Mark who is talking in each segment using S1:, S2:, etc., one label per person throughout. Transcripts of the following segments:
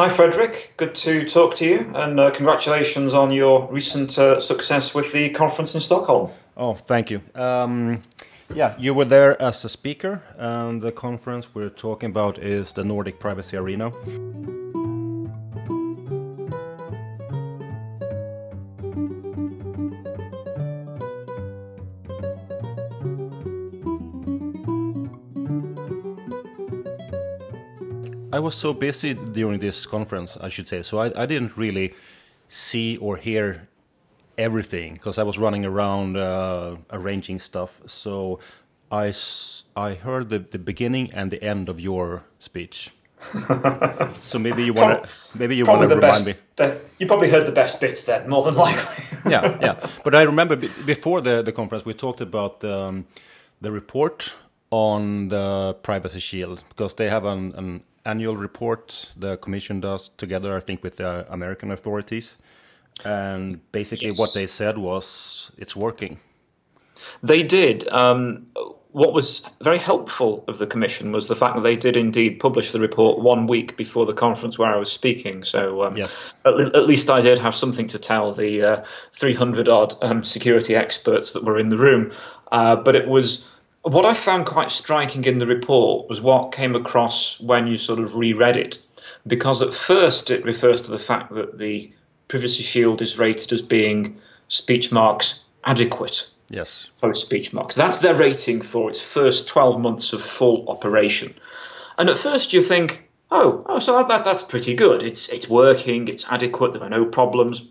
S1: Hi, Frederick. Good to talk to you, and uh, congratulations on your recent uh, success with the conference in Stockholm.
S2: Oh, thank you. Um, yeah, you were there as a speaker, and the conference we're talking about is the Nordic Privacy Arena. I was so busy during this conference, I should say, so I, I didn't really see or hear everything because I was running around uh, arranging stuff. So I, I heard the, the beginning and the end of your speech. so maybe you want to maybe you want to remind
S1: best, me. you probably heard the best bits then, more than likely.
S2: yeah, yeah. But I remember before the the conference we talked about um, the report on the privacy shield because they have an, an annual report the commission does together, I think, with the American authorities. And basically, yes. what they said was it's working.
S1: They did. Um, what was very helpful of the commission was the fact that they did indeed publish the report one week before the conference where I was speaking. So, um,
S2: yes.
S1: at, at, least I did have something to tell the uh, 300 odd um, security experts that were in the room. Uh, but it was what I found quite striking in the report was what came across when you sort of reread it, because at first it refers to the fact that the Privacy Shield is rated as being speech marks adequate.
S2: Yes.
S1: Post speech marks. That's their rating for its first 12 months of full operation. And at first you think, oh, oh, so that, that's pretty good. It's it's working. It's adequate. There are no problems.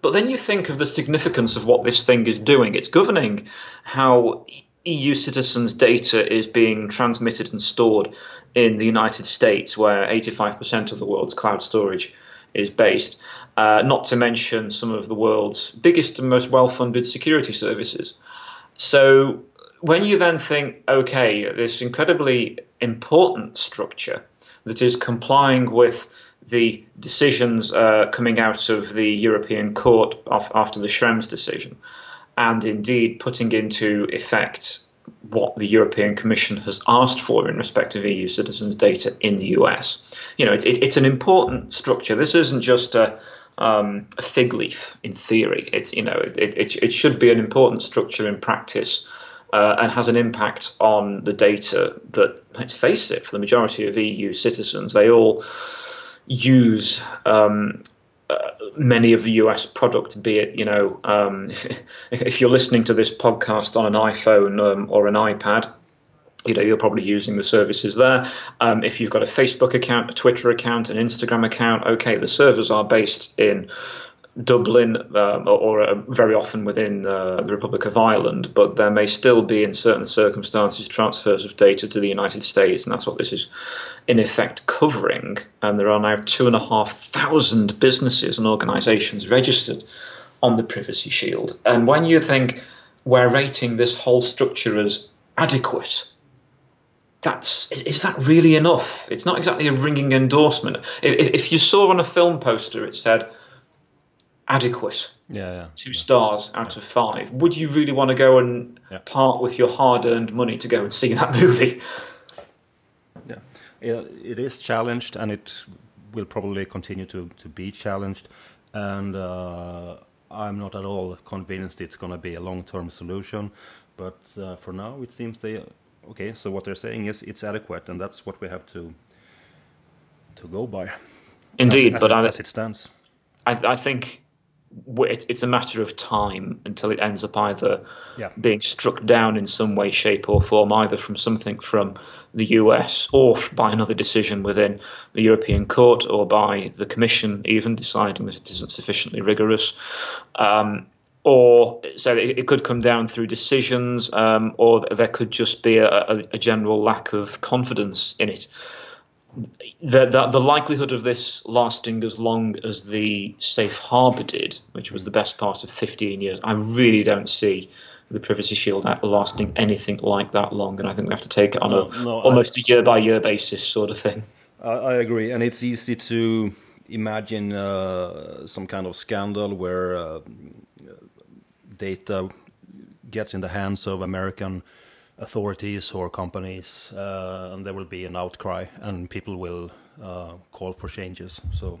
S1: But then you think of the significance of what this thing is doing. It's governing how EU citizens' data is being transmitted and stored in the United States, where 85% of the world's cloud storage is based, uh, not to mention some of the world's biggest and most well funded security services. So, when you then think, okay, this incredibly important structure that is complying with the decisions uh, coming out of the European Court after the Schrems decision, and indeed putting into effect what the European Commission has asked for in respect of EU citizens' data in the US. You know, it, it, it's an important structure. This isn't just a, um, a fig leaf in theory. It's you know, it, it, it should be an important structure in practice. Uh, and has an impact on the data that, let's face it, for the majority of EU citizens, they all use um, many of the US product, be it, you know, um, if, if, you're listening to this podcast on an iPhone um, or an iPad, you know, you're probably using the services there. Um, if you've got a Facebook account, a Twitter account, an Instagram account, okay, the servers are based in Dublin uh, or uh, very often within uh, the Republic of Ireland, but there may still be, in certain circumstances, transfers of data to the United States, and that's what this is in effect covering. And there are now two and a half thousand businesses and organizations registered on the Privacy Shield. And when you think we're rating this whole structure as adequate, that's is, is, that really enough? It's not exactly a ringing endorsement. If, if you saw on a film poster it said adequate.
S2: Yeah, yeah.
S1: Two stars out of five. Would you really want to go and yeah. part with your hard-earned money to go and see that movie?
S2: Yeah, it is challenged, and it will probably continue to to be challenged. And uh, I'm not at all convinced it's going to be a long-term solution. But uh, for now, it seems they okay. So what they're saying is it's adequate, and that's what we have to to go by.
S1: Indeed,
S2: as,
S1: but
S2: as, as it stands.
S1: I, I think it's a matter of time until it ends up either yeah. being struck down in some way, shape, or form, either from something from the US or by another decision within the European Court or by the Commission, even deciding that it isn't sufficiently rigorous. Um, or so it, could come down through decisions, um, or there could just be a, a, a general lack of confidence in it the, the, the likelihood of this lasting as long as the safe harbour did, which was the best part of 15 years, I really don't see the Privacy Shield lasting anything like that long, and I think we have to take it on no, a no, almost I, a year by year basis sort of thing.
S2: I, I, agree, and it's easy to imagine uh, some kind of scandal where uh, data gets in the hands of American authorities or companies, uh, and there will be an outcry, and people will uh, call for changes. So.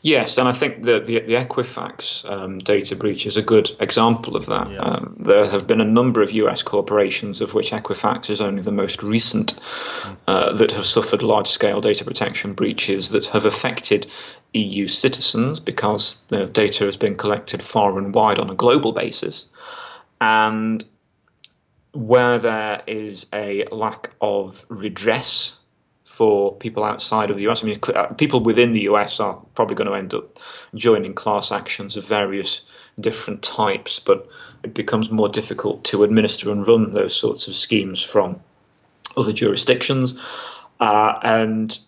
S1: Yes, and I think the, the, the Equifax um, data breach is a good example of that. Yes. Um, there have been a number of US corporations, of which Equifax is only the most recent, mm. uh, that have suffered large scale data protection breaches that have affected EU citizens because the data has been collected far and wide on a global basis. And where there is a lack of redress for people outside of the US. I mean, uh, people within the US are probably going to end up joining class actions of various different types, but it becomes more difficult to administer and run those sorts of schemes from other jurisdictions. Uh, and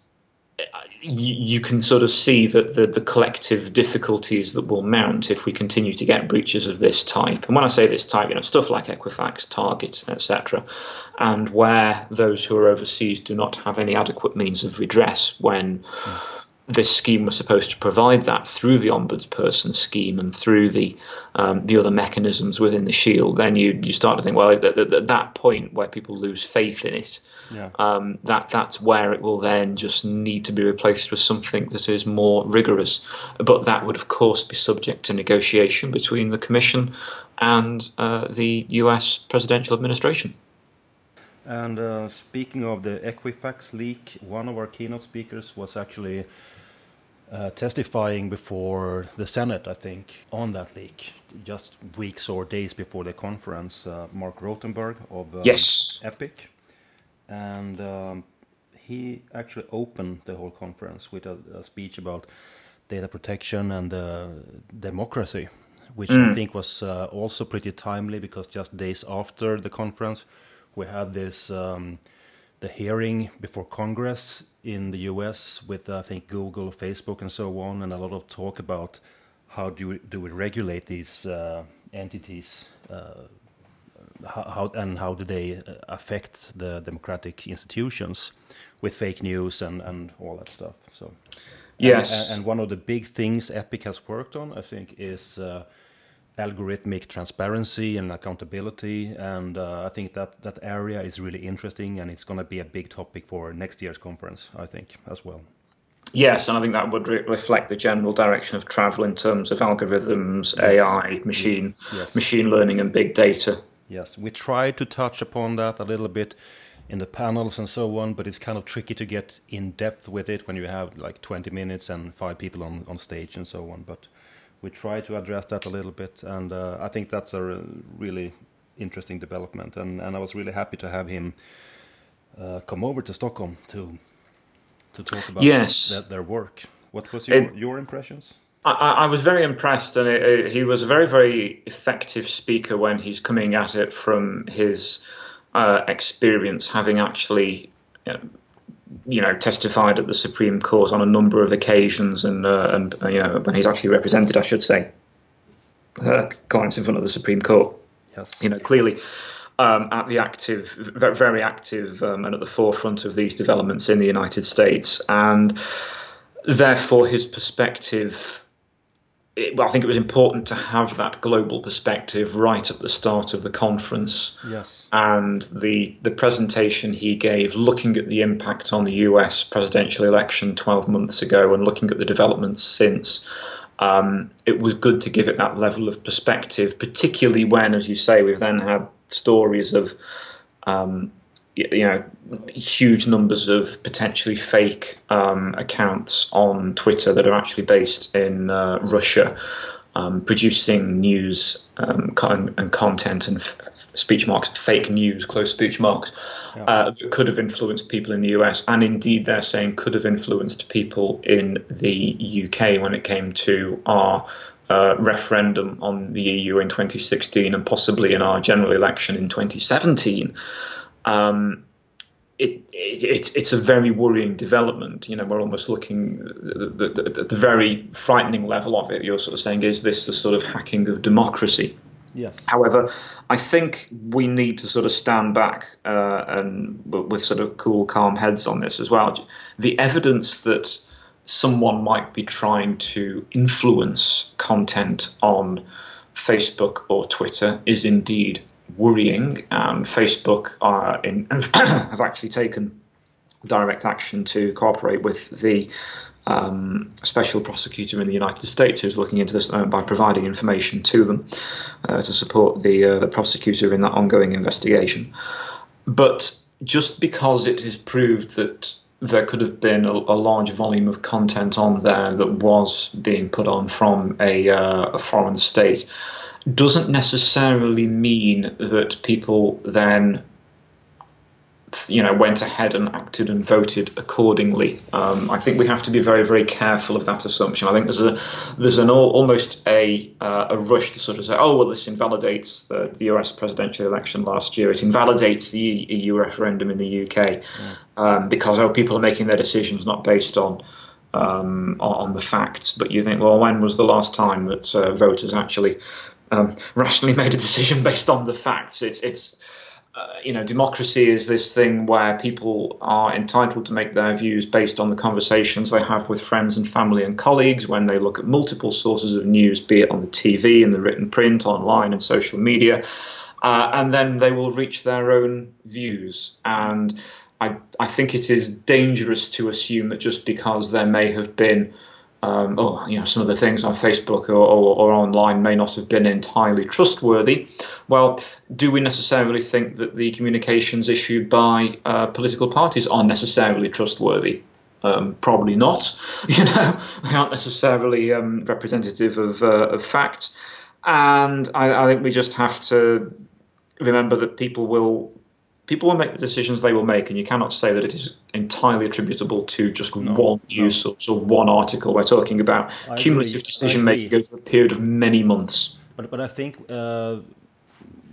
S1: you, you, can sort of see that the, the collective difficulties that will mount if we continue to get breaches of this type. And when I say this type, you know, stuff like Equifax, Target, etc., and where those who are overseas do not have any adequate means of redress when. This scheme was supposed to provide that through the ombudsperson scheme and through the um, the other mechanisms within the shield, then you you start to think, well, at, at that point where people lose faith in it, yeah. um, that that's where it will then just need to be replaced with something that is more rigorous. But that would, of course, be subject to negotiation between the Commission and uh, the U.S. presidential administration.
S2: And uh, speaking of the Equifax leak, one of our keynote speakers was actually uh, testifying before the Senate, I think, on that leak, just weeks or days before the conference. Uh, Marc Rotenberg of
S1: um, yes.
S2: Epic, and um, he actually opened the whole conference with a, a speech about data protection and uh, democracy, which mm. I think was uh, also pretty timely because just days after the conference, we had this. Um, the hearing before Congress in the US with I think Google, Facebook, and so on, and a lot of talk about how do we, do we regulate these uh, entities, uh, how, and how do they uh, affect the democratic institutions with fake news and, and all that stuff. So
S1: yes,
S2: and, and one of the big things Epic has worked on, I think, is uh, algorithmic transparency and accountability. And uh, I think that that area is really interesting, and it's going to be a big topic for next year's conference. I think as well.
S1: Yes, and I think that would re- reflect the general direction of travel in terms of algorithms, yes. AI, machine, yes. machine learning, and big data.
S2: Yes, we tried to touch upon that a little bit in the panels and so on, but it's kind of tricky to get in depth with it when you have like 20 minutes and five people on, on stage and so on. But we try to address that a little bit, and uh, I think that's a really interesting development. And, and I was really happy to have him uh, come over to Stockholm to to talk about
S1: yes.
S2: their, their work. What was your, it, your impressions?
S1: I, I, was very impressed, and it, it, he was a very, very effective speaker when he's coming at it from his uh, experience, having actually you know, you know, testified at the Supreme Court on a number of occasions, and uh, and uh, you know, when he's actually represented, I should say, uh, clients in front of the Supreme Court.
S2: Yes.
S1: You know, clearly. Um, at the active, very active, um, and at the forefront of these developments in the United States, and therefore his perspective well, I think it was important to have that global perspective right at the start of the conference.
S2: Yes.
S1: And the the presentation he gave, looking at the impact on the U.S. presidential election 12 months ago, and looking at the developments since. Um, it was good to give it that level of perspective, particularly when, as you say, we've then had stories of um, you know huge numbers of potentially fake um, accounts on Twitter that are actually based in uh, Russia, um, producing news um, con- and content and f- speech marks, fake news, close speech marks, yeah. uh, that could have influenced people in the US, and indeed they're saying could have influenced people in the UK when it came to our. Uh, referendum on the EU in 2016 and possibly in our general election in 2017 um, it, it, it's it's a very worrying development. You know, we're almost looking at the, the, the, very frightening level of it. You're sort of saying, is this the sort of hacking of democracy?
S2: Yes.
S1: However, I think we need to sort of stand back uh, and with sort of cool, calm heads on this as well. The evidence that someone might be trying to influence content on Facebook or Twitter is indeed worrying, and Facebook are in, have actually taken direct action to cooperate with the um, special prosecutor in the United States who's looking into this by providing information to them uh, to support the uh, the prosecutor in that ongoing investigation. But just because it is proved that there could have been a, a, large volume of content on there that was being put on from a, uh, a foreign state doesn't necessarily mean that people then you know went ahead and acted and voted accordingly. Um, I think we have to be very very careful of that assumption. I think there's a there's an almost a uh, a rush to sort of say, oh well, this invalidates the, the US presidential election last year. It invalidates the EU referendum in the UK yeah. um, because oh people are making their decisions not based on. Um, on the facts, but you think, well, when was the last time that uh, voters actually um, rationally made a decision based on the facts? It's it's uh, you know, democracy is this thing where people are entitled to make their views based on the conversations they have with friends and family and colleagues when they look at multiple sources of news, be it on the TV, in the written print, online, and social media. Uh, and then they will reach their own views. And I, I think it is dangerous to assume that just because there may have been um, or you know some of the things on Facebook or, or, or, online may not have been entirely trustworthy. Well, do we necessarily think that the communications issued by uh, political parties are necessarily trustworthy? Um, probably not. You know, they aren't necessarily um, representative of, uh, of fact, and I, I think we just have to remember that people will people will make the decisions they will make, and you cannot say that it is entirely attributable to just no, one use no. or, or, one article. We're talking about I cumulative agree. decision making over a period of many months.
S2: But but I think. Uh,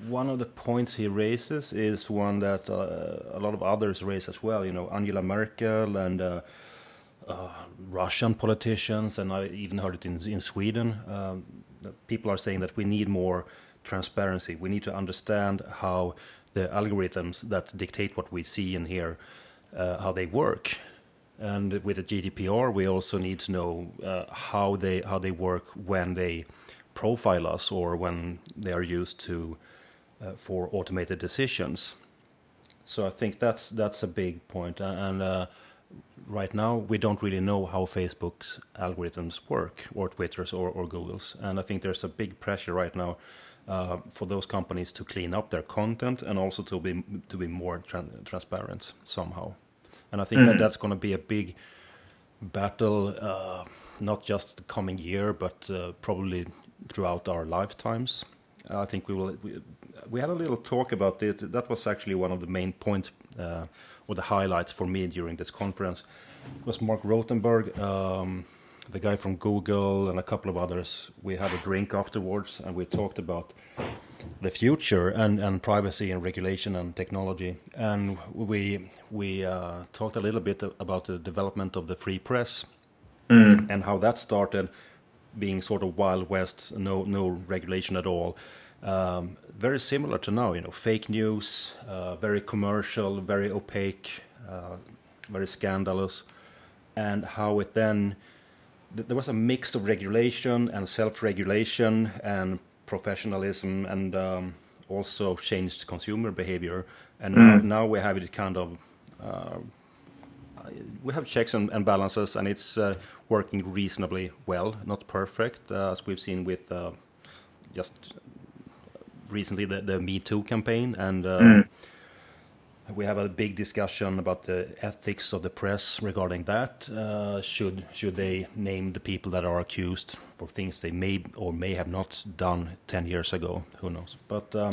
S2: one of the points he raises is one that uh, a lot of others raise as well. You know, Angela Merkel and uh, uh Russian politicians, and I even heard it in in Sweden. Um, people are saying that we need more transparency. We need to understand how the algorithms that dictate what we see and hear, uh, how they work. And with the GDPR, we also need to know uh, how they how they work when they profile us or when they are used to uh, for automated decisions. So I think that's that's a big point. And uh, right now, we don't really know how Facebook's algorithms work, or Twitter's, or, or Google's. And I think there's a big pressure right now uh, for those companies to clean up their content and also to be to be more tra- transparent somehow. And I think mm. that that's going to be a big battle, uh, not just the coming year, but uh, probably throughout our lifetimes. I think we will. We, we, had a little talk about this. That was actually one of the main points uh, or the highlights for me during this conference. It was Marc Rotenberg. Um, the guy from Google and a couple of others, we had a drink afterwards and we talked about the future and, and privacy and regulation and technology. And we we uh, talked a little bit about the development of the free press mm. and how that started being sort of wild west, no no regulation at all. Um, very similar to now, you know, fake news, uh, very commercial, very opaque, uh, very scandalous, and how it then there was a mix of regulation and self-regulation and professionalism and um, also changed consumer behavior. And mm. now, we have it kind of uh, we have checks and, and balances, and it's uh, working reasonably well. Not perfect, uh, as we've seen with uh, just recently the, the Me Too campaign and. Uh, mm we have a big discussion about the ethics of the press regarding that. Uh, should should they name the people that are accused for things they may or may have not done ten years ago? Who knows? But uh,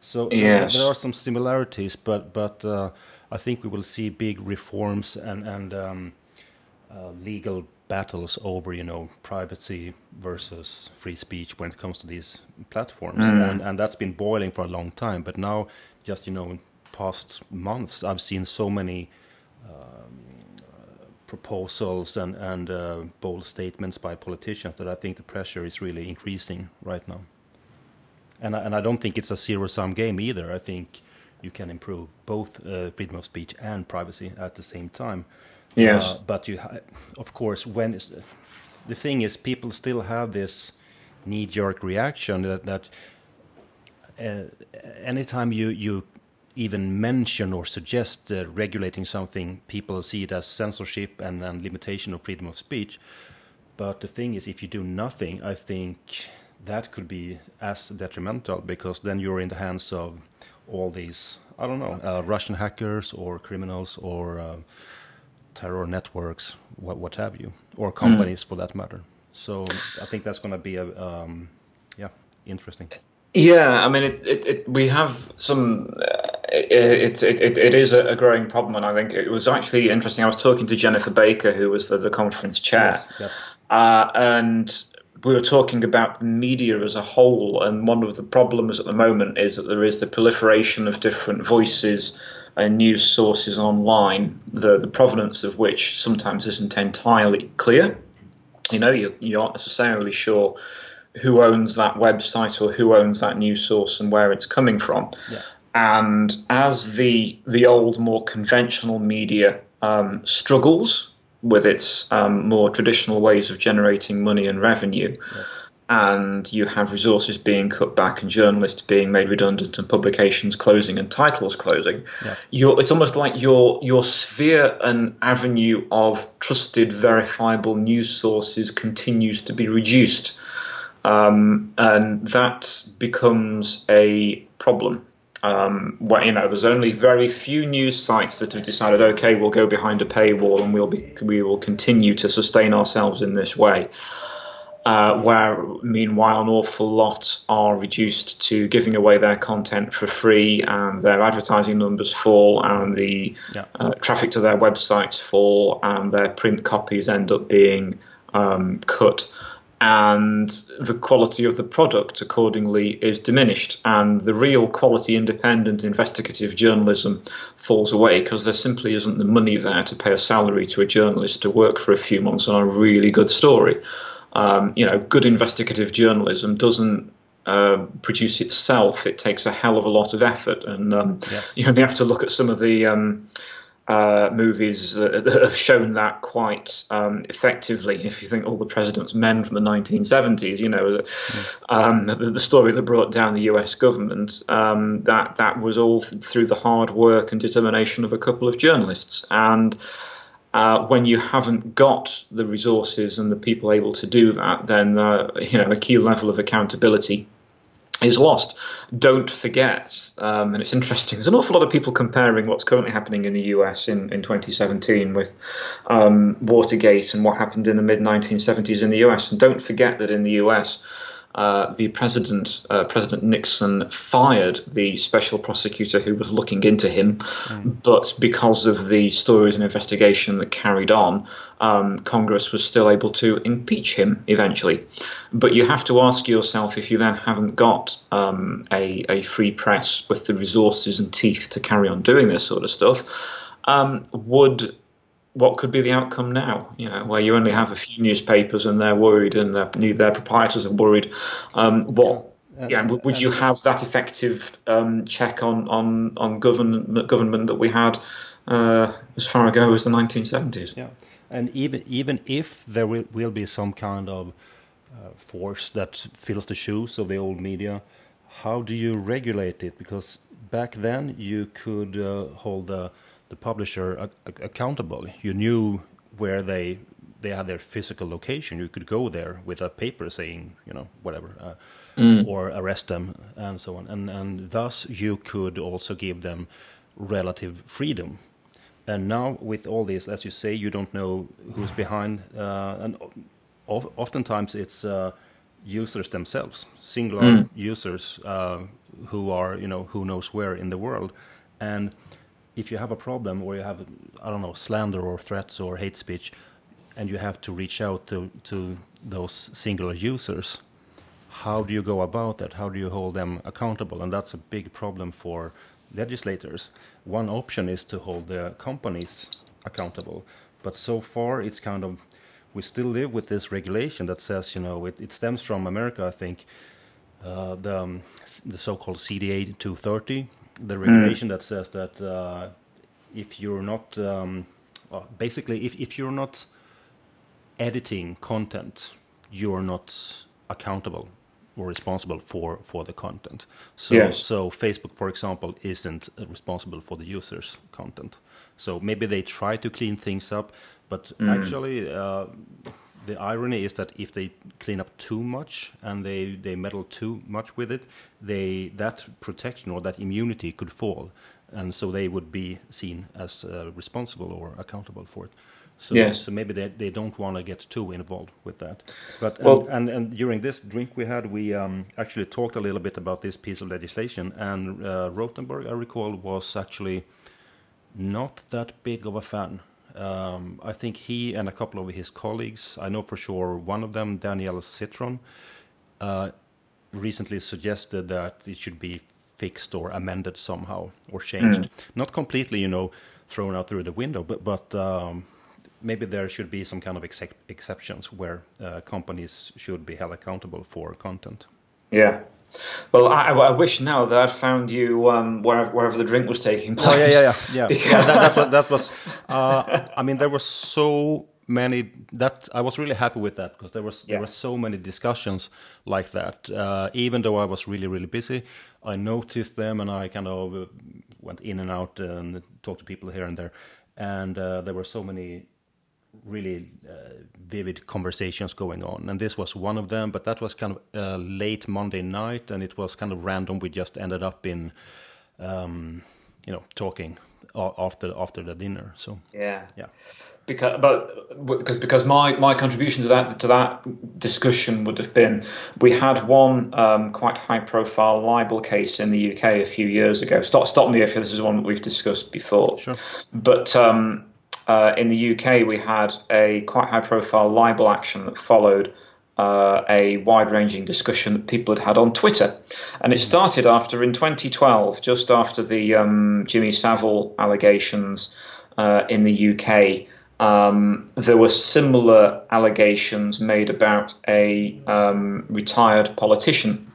S2: so yes. there are some similarities, but but uh, I think we will see big reforms and and um, uh, legal battles over you know privacy versus free speech when it comes to these platforms, mm. and and that's been boiling for a long time. But now, just you know past months, I've seen so many um, proposals and and uh, bold statements by politicians that I think the pressure is really increasing right now. And I, and I don't think it's a zero sum game either. I think you can improve both uh, freedom of speech and privacy at the same time.
S1: Yes. Uh,
S2: but you, of course, when the thing is, people still have this knee jerk reaction that that uh, anytime you you even mention or suggest uh, regulating something, people see it as censorship and, and limitation of freedom of speech. But the thing is, if you do nothing, I think that could be as detrimental because then you're in the hands of all these, I don't know, uh, Russian hackers or criminals or uh, terror networks, what, what have you, or companies mm. for that matter. So I think that's going to be a, um, yeah, interesting.
S1: Yeah, I mean, it, it, it we have some. Uh, it, it, it is a growing problem, and I think it was actually interesting. I was talking to Jennifer Baker, who was the, the conference chair, yes, yes. Uh, and we were talking about media as a whole. And one of the problems at the moment is that there is the proliferation of different voices and news sources online, the the provenance of which sometimes isn't entirely clear. You know, you you aren't necessarily sure who owns that website or who owns that news source and where it's coming from. Yeah. And as the the old, more conventional media um, struggles with its um, more traditional ways of generating money and revenue, yes. and you have resources being cut back and journalists being made redundant and publications closing and titles closing, yeah. it's almost like your your sphere and avenue of trusted, verifiable news sources continues to be reduced. Um, and that becomes a problem. Um, where, you know, there's only very few news sites that have decided, okay, we'll go behind a paywall and we'll be, we will continue to sustain ourselves in this way. Uh, where meanwhile an awful lot are reduced to giving away their content for free and their advertising numbers fall and the yeah. uh, traffic to their websites fall and their print copies end up being um, cut and the quality of the product accordingly is diminished and the real quality independent investigative journalism falls away because there simply isn't the money there to pay a salary to a journalist to work for a few months on a really good story um, you know good investigative journalism doesn't uh, produce itself it takes a hell of a lot of effort and um, yes. you know you have to look at some of the um, uh, movies that, that, have shown that quite um, effectively. If you think all the President's Men from the 1970s, you know, um, the, the, story that brought down the U.S. government, um, that that was all through the hard work and determination of a couple of journalists. And uh, when you haven't got the resources and the people able to do that, then uh, you know a key level of accountability is lost. Don't forget, um, and it's interesting, there's an awful lot of people comparing what's currently happening in the US in, in 2017 with um, Watergate and what happened in the mid 1970s in the US. And don't forget that in the US, uh, the president, uh, President Nixon, fired the special prosecutor who was looking into him, mm. but because of the stories and investigation that carried on, um, Congress was still able to impeach him eventually. But you have to ask yourself if you then haven't got um, a, a free press with the resources and teeth to carry on doing this sort of stuff, um, would what could be the outcome now? You know, where you only have a few newspapers and they're worried, and their their proprietors are worried. Um, what? Yeah, yeah would, would you have that effective um, check on on on government government that we had uh, as far ago as the 1970s?
S2: Yeah, and even even if there will, will be some kind of uh, force that fills the shoes of the old media, how do you regulate it? Because back then you could uh, hold a the publisher accountable. You knew where they they had their physical location. You could go there with a paper saying, you know, whatever, uh, mm. or arrest them and so on. And and thus you could also give them relative freedom. And now with all this, as you say, you don't know who's behind, uh, and of, oftentimes it's uh, users themselves, singular mm. users uh, who are, you know, who knows where in the world, and if you have a problem or you have I don't know slander or threats or hate speech, and you have to reach out to to those singular users, how do you go about that? How do you hold them accountable? And that's a big problem for legislators. One option is to hold the companies accountable, but so far it's kind of we still live with this regulation that says you know it, it stems from America, I think. Uh, the, um, the so-called CDA 230, the regulation mm. that says that uh, if you're not um, well, basically if, if you're not editing content you're not accountable or responsible for for the content. So
S1: Yes.
S2: so Facebook, for example, isn't uh, responsible for the users' content. So maybe they try to clean things up, but actually. Uh, the irony is that if they clean up too much and they, they meddle too much with it, they that protection or that immunity could fall, and so they would be seen as uh, responsible or accountable for it. So,
S1: Yes.
S2: so maybe they, they don't want to get too involved with that. But and,
S1: Well-
S2: and, and during this drink we had, we um, actually talked a little bit about this piece of legislation, and uh, Rotenberg, I recall, was actually not that big of a fan. Um, I think he and a couple of his colleagues, I know for sure one of them, Danielle Citron, uh, recently suggested that it should be fixed or amended somehow or changed. Not completely, you know, thrown out through the window, but but um, maybe there should be some kind of excep exceptions where uh, companies should be held accountable for content.
S1: Yeah. Well, I, I wish now that I'd found you um, wherever, wherever the drink was taking place.
S2: Oh yeah, yeah, yeah, yeah. yeah that, that was, that was uh, I mean, there were so many that I was really happy with that because there was
S1: Yeah.
S2: there were so many discussions like that. Uh, even though I was really really busy, I noticed them and I kind of uh, went in and out and talked to people here and there, and uh, there were so many really uh, vivid conversations going on and this was one of them but that was kind of uh, late monday night and it was kind of random we just ended up in um, you know talking after after the dinner so
S1: Yeah.
S2: yeah
S1: because but because because my my contribution to that to that discussion would have been we had one um, quite high profile libel case in the UK a few years ago. Stop stop me if this is one that we've discussed before.
S2: Sure.
S1: But um, uh, in the UK we had a quite high profile libel action that followed. Uh, a wide-ranging discussion that people had had on Twitter, and it started after in 2012, just after the um, Jimmy Savile allegations uh, in the UK, um, there were similar allegations made about a um, retired politician,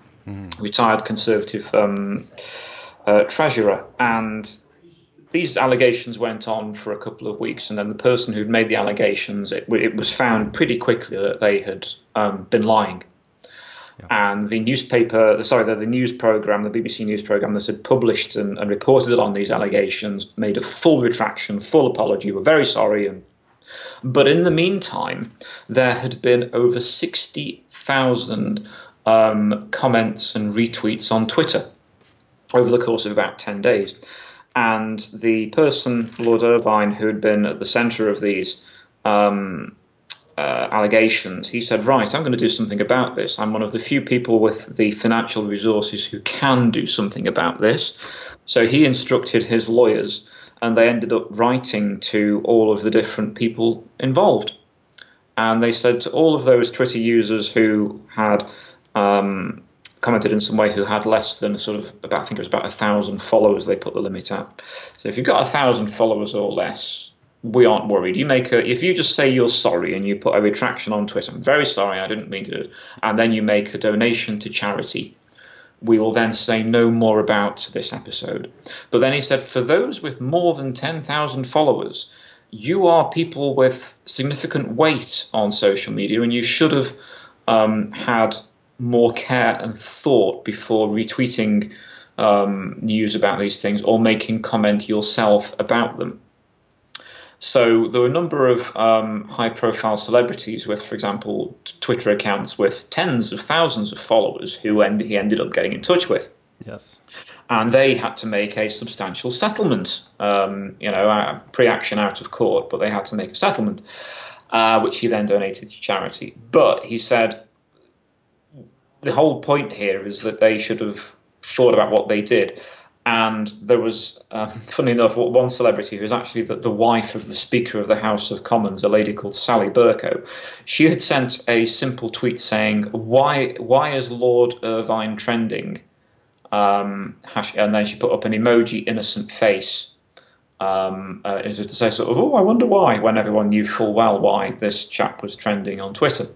S1: retired Conservative um, uh, treasurer, and these allegations went on for a couple of weeks, and then the person who'd made the allegations, it, it was found pretty quickly that they had um, been lying. And the newspaper, sorry, the, the news program, the BBC news program that had published and, and reported on these allegations, made a full retraction, full apology. We're very sorry. And but in the meantime, there had been over sixty thousand um, comments and retweets on Twitter over the course of about 10 days. And the person, Lord Irvine, who had been at the centre of these um, uh, allegations, he said, Right, I'm going to do something about this. I'm one of the few people with the financial resources who can do something about this. So he instructed his lawyers, and they ended up writing to all of the different people involved. And they said to all of those Twitter users who had um, commented in some way who had less than sort of about I think it was about a thousand followers they put the limit at. So if you've got a thousand followers or less, we aren't worried. You make a if you just say you're sorry and you put a retraction on Twitter, I'm very sorry, I didn't mean to, and then you make a donation to charity. We will then say no more about this episode. But then he said, for those with more than 10,000 followers, you are people with significant weight on social media, and you should have um, had more care and thought before retweeting um, news about these things or making comment yourself about them. So there were a number of um, high-profile celebrities with, for example, Twitter accounts with tens of thousands of followers who end, he ended up getting in touch with
S2: yes
S1: and they had to make a substantial settlement. Um, you know, uh, pre-action out of court, but they had to make a settlement, uh, which he then donated to charity. But he said the whole point here is that they should have thought about what they did. And there was, um, funny enough, one celebrity who was actually the, the wife of the Speaker of the House of Commons, a lady called Sally Bercow. She had sent a simple tweet saying, "Why, why is Lord Irvine trending?" um, and then she put up an emoji innocent face um, uh, as if to say sort of oh I wonder why when everyone knew full well why this chap was trending on Twitter.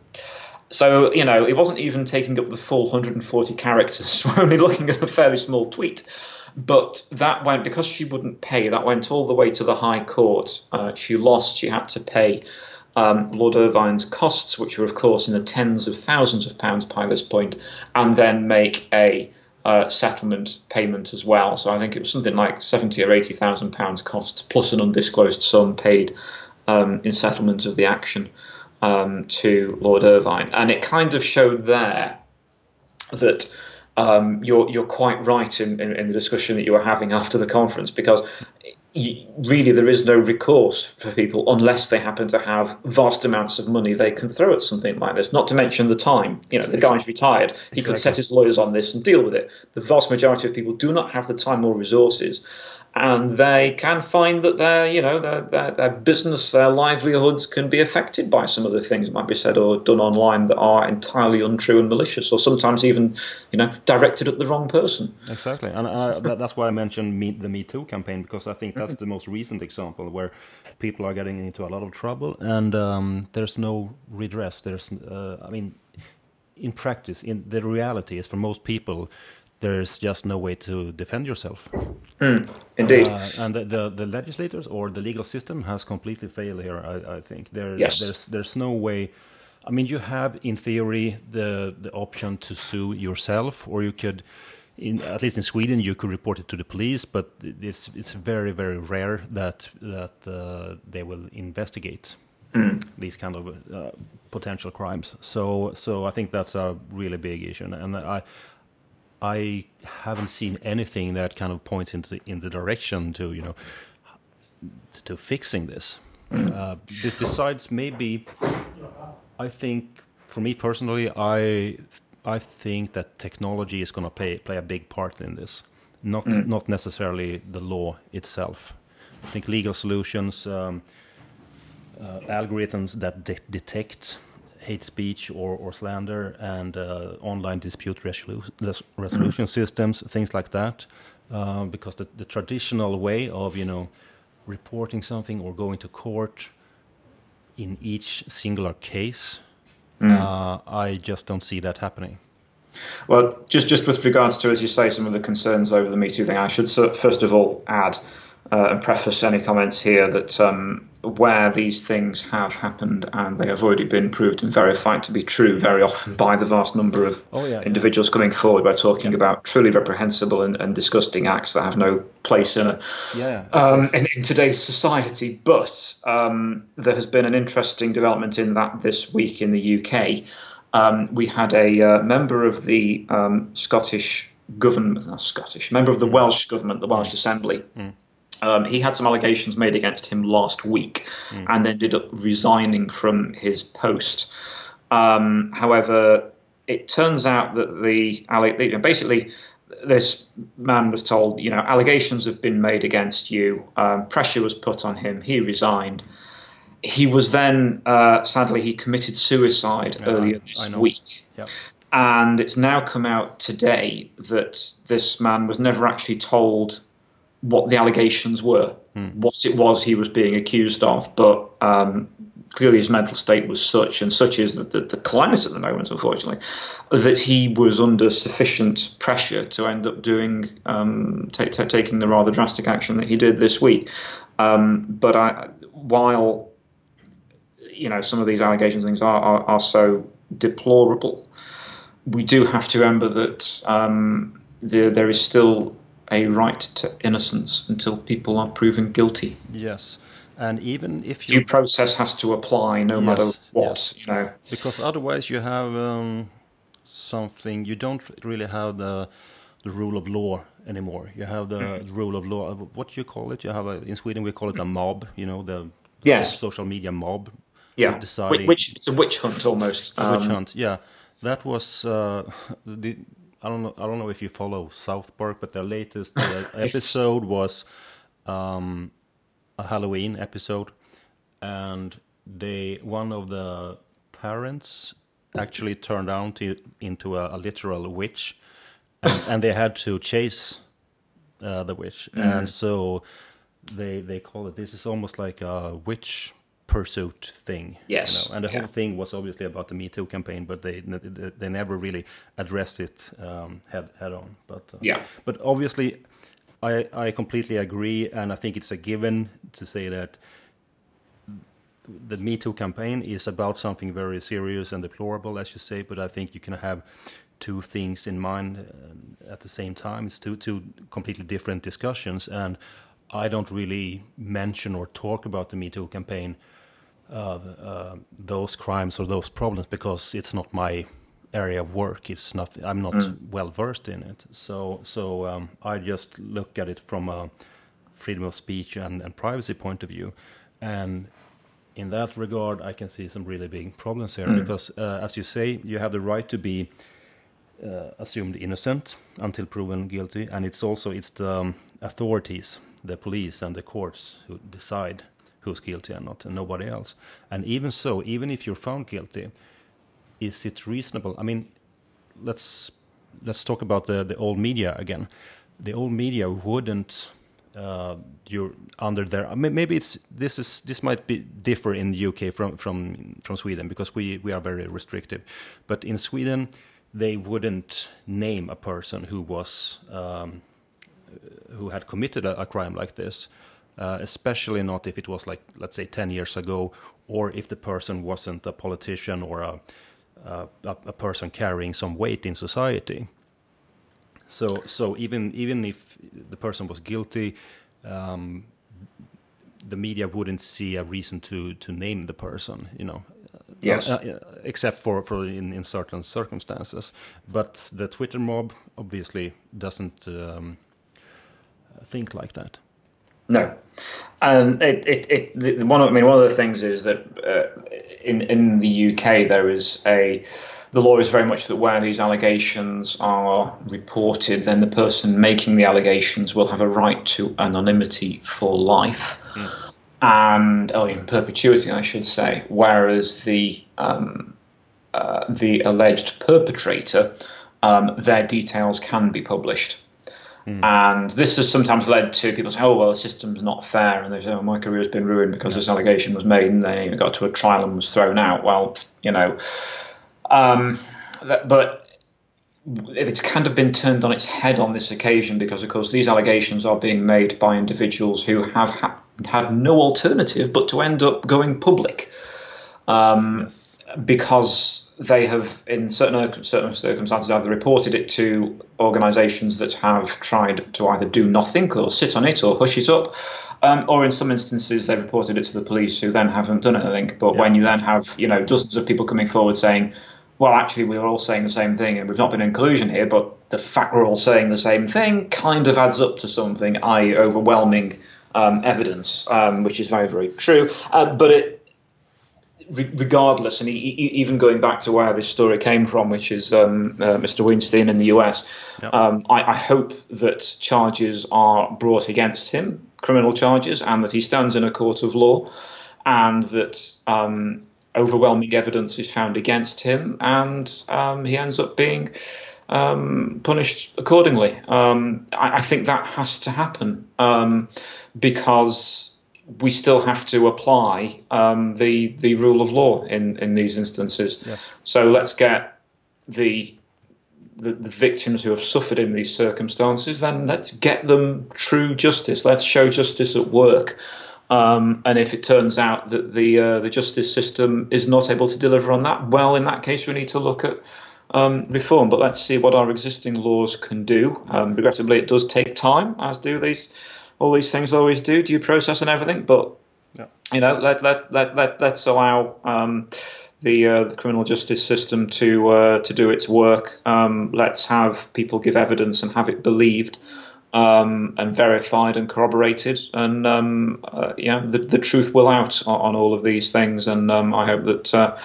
S1: So you know it wasn't even taking up the full 140 characters. We're only looking at a fairly small tweet. But that went because she wouldn't pay. That went all the way to the High Court. Uh, she lost. She had to pay um, Lord Irvine's costs, which were, of course, in the tens of thousands of pounds by this point, and then make a uh, settlement payment as well. So I think it was something like seventy or eighty thousand pounds costs plus an undisclosed sum paid um, in settlement of the action um, to Lord Irvine, and it kind of showed there that. Um, you're you're quite right in, in, in, the discussion that you were having after the conference because you, really there is no recourse for people unless they happen to have vast amounts of money they can throw at something like this. Not to mention the time. You know, the guy's retired. He exactly. could set his lawyers on this and deal with it. The vast majority of people do not have the time or resources and they can find that their, you know, their, their, their, business, their livelihoods can be affected by some of the things that might be said or done online that are entirely untrue and malicious, or sometimes even, you know, directed at the wrong person.
S2: Exactly, and that's why I mentioned me, the Me Too campaign because I think that's the most recent example where people are getting into a lot of trouble and um, there's no redress. There's, uh, I mean, in practice, in the reality is for most people there's just no way to defend yourself.
S1: Mm, indeed.
S2: Uh, and the, the, the, legislators or the legal system has completely failed here, I, I think. There,
S1: yes.
S2: There's, there's no way. I mean, you have, in theory, the, the option to sue yourself, or you could, in, at least in Sweden, you could report it to the police, but it's, it's very, very rare that, that uh, they will investigate. Mm. These kind of uh, potential crimes, so so I think that's a really big issue, and I I haven't seen anything that kind of points into the, in the direction to you know to fixing this. Mm. Uh, this besides maybe, I think for me personally, I I think that technology is going to play play a big part in this, not mm. not necessarily the law itself. I think legal solutions, um, uh, algorithms that de detect hate speech or, or slander and uh, online dispute resolu resolution systems, things like that. Uh, because the, the traditional way of, you know, reporting something or going to court in each singular case, mm. uh, I just don't see that happening.
S1: Well, just just with regards to, as you say, some of the concerns over the Me Too thing, I should first of all add uh, and preface any comments here that um, where these things have happened and they have already been proved and verified to be true very often by the vast number of oh, yeah, individuals yeah. coming forward, we're talking yeah. about truly reprehensible and, and, disgusting acts that have no place in, a,
S2: yeah,
S1: um, in, in, today's society. But um, there has been an interesting development in that this week in the UK. Um, we had a uh, member of the um, Scottish government, not Scottish, member of the Welsh government, the Welsh Assembly. Mm um, he had some allegations made against him last week mm. and ended up resigning from his post. Um, however, it turns out that the basically this man was told, you know, allegations have been made against you. Um, pressure was put on him. He resigned. He was then, uh, sadly, he committed suicide yeah, earlier this week.
S2: Yep.
S1: And it's now come out today that this man was never actually told what the allegations were, hmm. what it was he was being accused of. But um, clearly, his mental state was such, and such is the, the, the, climate at the moment, unfortunately, that he was under sufficient pressure to end up doing um, t- t- taking the rather drastic action that he did this week. Um, but I, while you know some of these allegations things are, are, are so deplorable, we do have to remember that um, there, there is still a right to innocence until people are proven guilty.
S2: Yes, and even if you
S1: due process has to apply no yes, matter what, yes. you know,
S2: because otherwise you have um, something you don't really have the the rule of law anymore. You have the mm. rule of law. What do you call it? You have a, in Sweden we call it a mob. You know the
S1: yes.
S2: social media mob.
S1: Yeah, deciding, which it's a witch hunt almost.
S2: A witch um, hunt. Yeah, that was uh, the I don't know. I don't know if you follow South Park, but their latest uh, episode was um, a Halloween episode, and they one of the parents actually turned out to, into a, a, literal witch, and, and, they had to chase uh, the witch, mm. and so they they call it. This is almost like a witch pursuit thing.
S1: Yes.
S2: You know? And the yeah. whole thing was obviously about the Me Too campaign, but they they never really addressed it um, head head on. But uh,
S1: yeah.
S2: But obviously, I I completely agree, and I think it's a given to say that the Me Too campaign is about something very serious and deplorable, as you say. But I think you can have two things in mind uh, at the same time. It's two two completely different discussions, and I don't really mention or talk about the Me Too campaign, uh, uh, those crimes or those problems because it's not my area of work. It's not. I'm not mm. well versed in it. So so um, I just look at it from a freedom of speech and, and privacy point of view, and in that regard, I can see some really big problems here mm. because, uh, as you say, you have the right to be uh, assumed innocent until proven guilty, and it's also it's the um, authorities, the police and the courts who decide who's guilty and not, and nobody else. And even so, even if you're found guilty, is it reasonable? I mean, let's let's talk about the the old media again. The old media wouldn't uh, you're under there. Maybe it's this is this might be differ in the UK from from from Sweden because we we are very restrictive. But in Sweden, they wouldn't name a person who was um, who had committed a, a crime like this. Uh, especially not if it was like let's say 10 years ago or if the person wasn't a politician or a, a, a person carrying some weight in society so so even even if the person was guilty, um, the media wouldn't see a reason to to name the person. You know.
S1: Yes. Uh,
S2: uh, except for for in, in certain circumstances, but the Twitter mob obviously doesn't um, think like that.
S1: No, and it, it, it the, one. Of, I mean, one of the things is that uh, in in the UK there is a the law is very much that where these allegations are reported, then the person making the allegations will have a right to anonymity for life. Mm. And, oh, in perpetuity, I should say. Whereas the um, uh, the alleged perpetrator, um, their details can be published. Mm. And this has sometimes led to people saying, oh, well, the system's not fair. And they say, oh, my career's been ruined because this allegation was made and then it got to a trial and was thrown out. Well, you know, um, that, but it's kind of been turned on its head on this occasion because, of course, these allegations are being made by individuals who have ha- had no alternative but to end up going public. Um, yes. Because they have, in certain certain circumstances, either reported it to organisations that have tried to either do nothing or sit on it or hush it up, um, or in some instances they've reported it to the police who then haven't done anything. But yeah. when you then have, you know, dozens of people coming forward saying, well, actually, we are all saying the same thing, and we've not been in collusion here, but the fact we're all saying the same thing kind of adds up to something, i.e., overwhelming um, evidence, um, which is very, very true. Uh, but it, re- regardless, and even going back to where this story came from, which is um, uh, Mr. Weinstein in the US, yep. Um, I, I hope that charges are brought against him, criminal charges, and that he stands in a court of law, and that um, overwhelming evidence is found against him, and um, he ends up being um, punished accordingly. Um, I, I, think that has to happen um, because we still have to apply um, the the rule of law in in these instances.
S2: Yes.
S1: So let's get the the, the, victims who have suffered in these circumstances, then let's get them true justice. Let's show justice at work. Um, and if it turns out that the uh, the justice system is not able to deliver on that, well, in that case, we need to look at um, reform. But let's see what our existing laws can do. Um, regrettably, it does take time, as do these all these things always do, due process and everything. But yeah. you know, let let let let let's allow. Um, the, uh, the, criminal justice system to uh, to do its work. Um, let's have people give evidence and have it believed um, and verified and corroborated. And um, uh, yeah, the, the truth will out on, on all of these things. And um, I hope that uh,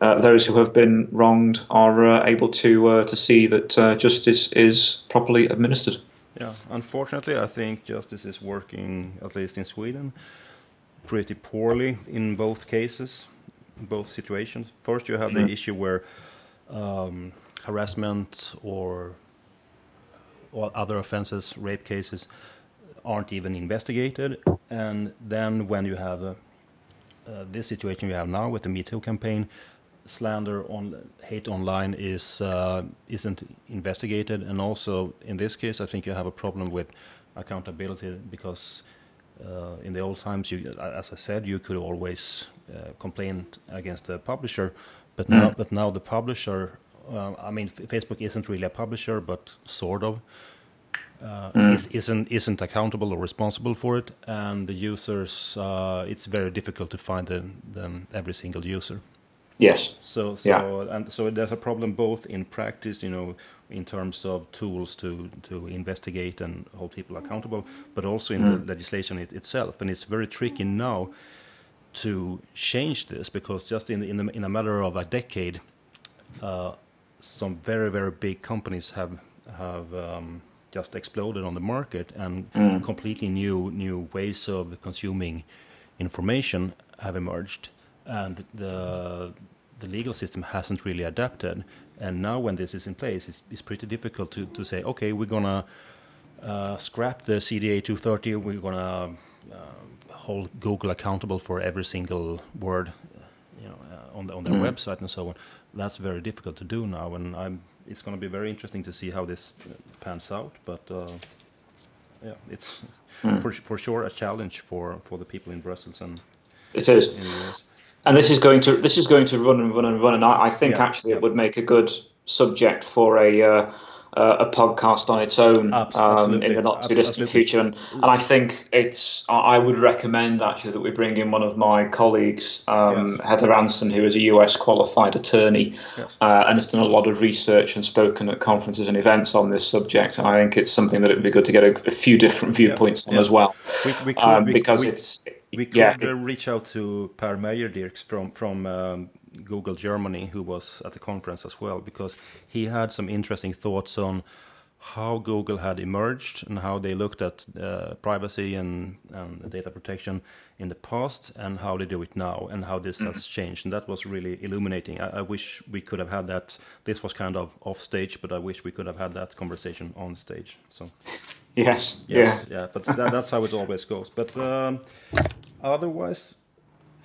S1: uh, those who have been wronged are uh, able to uh, to see that uh, justice is properly administered.
S2: Yeah, unfortunately, I think justice is working, at least in Sweden, pretty poorly in both cases, both situations. First, you have mm-hmm. the issue where um, harassment or or other offenses, rape cases, aren't even investigated. And then when you have uh, uh, this situation we have now with the Me Too campaign, slander on hate online is uh, isn't investigated, and also in this case, I think you have a problem with accountability because uh, in the old times, you, as I said, you could always uh, complaint against the publisher, but now but now the publisher. Uh, I mean, F- Facebook isn't really a publisher, but sort of. Uh, is, isn't isn't accountable or responsible for it, and the users. Uh, it's very difficult to find the, the, every single user.
S1: Yes.
S2: So so
S1: Yeah.
S2: and so there's a problem both in practice, you know, in terms of tools to to investigate and hold people accountable, but also in the legislation it, itself. And it's very tricky now to change this because just in in, a, in a matter of a decade, uh, some very very big companies have have um, just exploded on the market, and completely new new ways of consuming information have emerged, and the the legal system hasn't really adapted. And now, when this is in place, it's, it's pretty difficult to, to say, okay, we're gonna uh, scrap the CDA 230. We're gonna uh, hold Google accountable for every single word, you know, uh, on the, on their website and so on. That's very difficult to do now, and I'm. It's going to be very interesting to see how this uh, pans out. But uh, yeah, it's for for sure a challenge for for the people in Brussels and
S1: It is.
S2: in the US.
S1: And this is going to this is going to run and run and run and I, I think
S2: Yeah,
S1: actually
S2: yeah.
S1: it would make a good subject for a uh, uh, a podcast on its own um, in the not too distant
S2: Absolutely.
S1: future. And and I think it's I would recommend actually that we bring in one of my colleagues um, Heather Anson who is a US qualified attorney.
S2: Yes.
S1: uh, and has done a lot of research and spoken at conferences and events on this subject and I think it's something that it would be good to get a, a few different viewpoints on as well.
S2: We, we could,
S1: um,
S2: we-
S1: because it's
S2: We could
S1: yeah
S2: uh, reach out to Per Meyerdierks from from um, Google Germany, who was at the conference as well, because he had some interesting thoughts on how Google had emerged and how they looked at uh, privacy and, and data protection in the past, and how they do it now, and how this has changed. And that was really illuminating. I, I wish we could have had that. This was kind of off stage, but I wish we could have had that conversation on stage. So.
S1: yes
S2: Yes,
S1: yeah
S2: yeah, but that, that's how it always goes. But um, otherwise,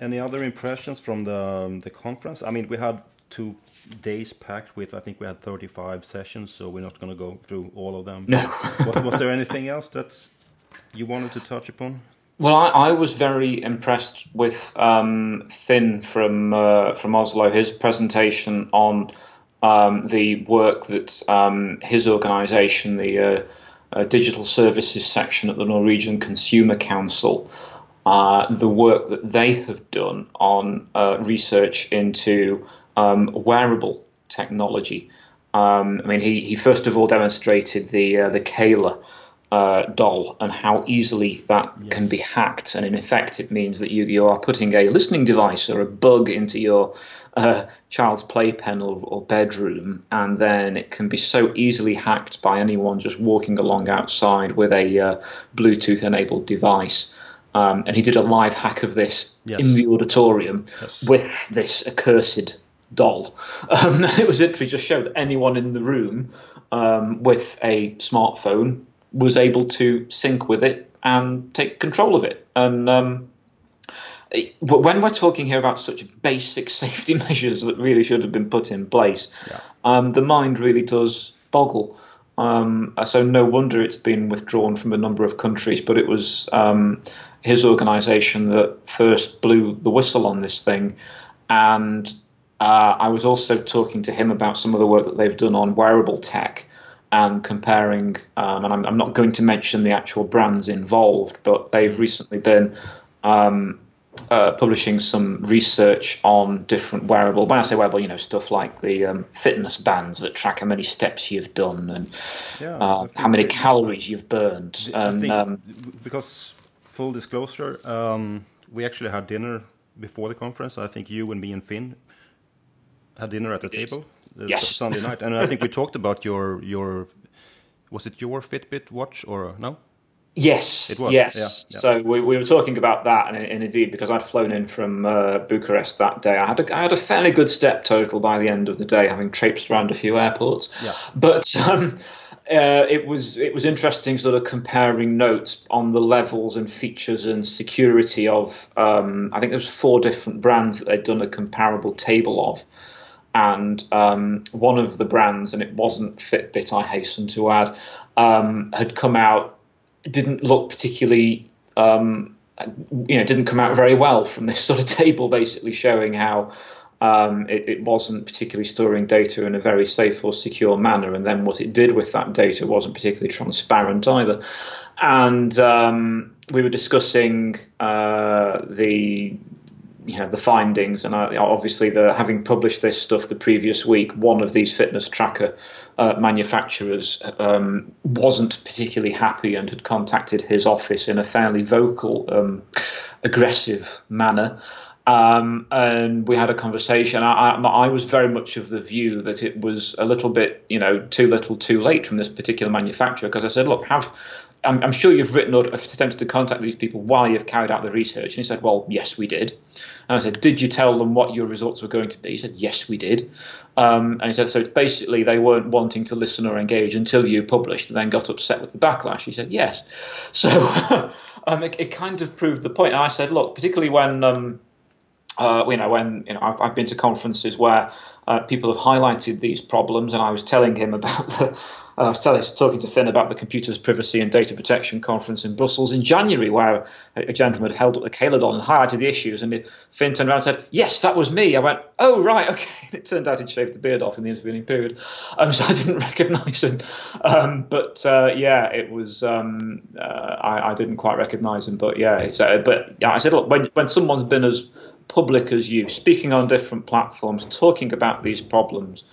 S2: any other impressions from the um, the conference? I mean, we had two days packed with. I think we had thirty five sessions, so we're not going to go through all of them.
S1: No.
S2: was, was there anything else that you wanted to touch upon?
S1: Well, I, I was very impressed with um, Finn from uh, from Oslo. His presentation on um, the work that um, his organisation, the uh, uh, Digital Services section at the Norwegian Consumer Council, uh, the work that they have done on uh, research into um, wearable technology. Um, I mean, he, he first of all demonstrated the uh, the Cayla uh, doll and how easily that can be hacked. And in effect, it means that you, you are putting a listening device or a bug into your uh, child's playpen or, or bedroom, and then it can be so easily hacked by anyone just walking along outside with a uh, Bluetooth enabled device. Um, and he did a live hack of this
S2: Yes.
S1: in the auditorium
S2: Yes.
S1: with this accursed doll. Um, it was literally just showed that anyone in the room um, with a smartphone was able to sync with it and take control of it. And um, it- when we're talking here about such basic safety measures that really should have been put in place,
S2: Yeah.
S1: um, the mind really does boggle. Um, so no wonder it's been withdrawn from a number of countries. But it was um, his organisation that first blew the whistle on this thing, and uh, I was also talking to him about some of the work that they've done on wearable tech and comparing. Um, and I'm, I'm not going to mention the actual brands involved, but they've recently been um, uh, publishing some research on different wearable. When I say wearable, you know, stuff like the um, fitness bands that track how many steps you've done and
S2: Yeah,
S1: uh, how many calories you've burned. And um,
S2: because full disclosure, um, we actually had dinner before the conference. I think you and me and Finn had dinner at the
S1: did.
S2: table uh,
S1: Yes.
S2: Sunday night, and I think we talked about your your was it your Fitbit watch or no?
S1: Yes, yes.
S2: yeah, yeah.
S1: So we, we were talking about that, and, and indeed, because I'd flown in from uh, Bucharest that day, I had a, I had a fairly good step total by the end of the day, having traipsed around a few airports.
S2: Yeah.
S1: But um, uh, it was it was interesting, sort of comparing notes on the levels and features and security of. Um, I think there was four different brands that they'd done a comparable table of and um, one of the brands, and it wasn't Fitbit, I hasten to add, um, had come out, didn't look particularly um, you know, didn't come out very well from this sort of table, basically showing how um, it, it, wasn't particularly storing data in a very safe or secure manner, and then what it did with that data wasn't particularly transparent either. And um, we were discussing uh, the you know the findings and I, obviously the having published this stuff the previous week one of these fitness tracker uh, manufacturers um, wasn't particularly happy and had contacted his office in a fairly vocal um, aggressive manner um, and we had a conversation. I, I, I, was very much of the view that it was a little bit, you know, too little, too late from this particular manufacturer. Because I said, look, have I'm, I'm, sure you've written or attempted to contact these people while you've carried out the research. And he said, well, yes, we did. And I said, did you tell them what your results were going to be? He said, yes, we did. Um, and he said, so it's basically they weren't wanting to listen or engage until you published, and then got upset with the backlash. He said, yes. So um, it, it, kind of proved the point. And I said, look, particularly when um, uh, you know, when you know, I've, I've been to conferences where uh, people have highlighted these problems, and I was telling him about the. I was telling, talking to Finn about the Computers Privacy and Data Protection Conference in Brussels in January, where a, gentleman had held up the Calodon and highlighted the issues. And Finn turned around and said, Yes, that was me. I went, Oh, right, okay. And it turned out he'd shaved the beard off in the intervening period. Um, so I didn't recognize him. Um, but uh, yeah, it was, um, uh, I, I, didn't quite recognize him. But yeah, uh, but yeah, I said, Look, when, when someone's been as public as you, speaking on different platforms, talking about these problems,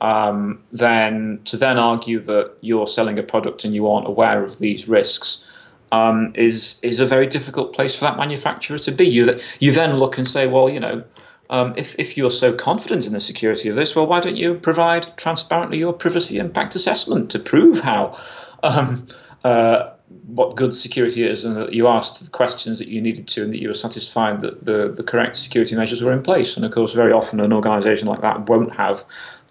S1: um, then to then argue that you're selling a product and you aren't aware of these risks um, is is a very difficult place for that manufacturer to be. You you then look and say, well, you know, um, if if you're so confident in the security of this, well, why don't you provide transparently your privacy impact assessment to prove how um, uh, what good security is and that you asked the questions that you needed to and that you were satisfied that the, the correct security measures were in place. And of course, very often an organisation like that won't have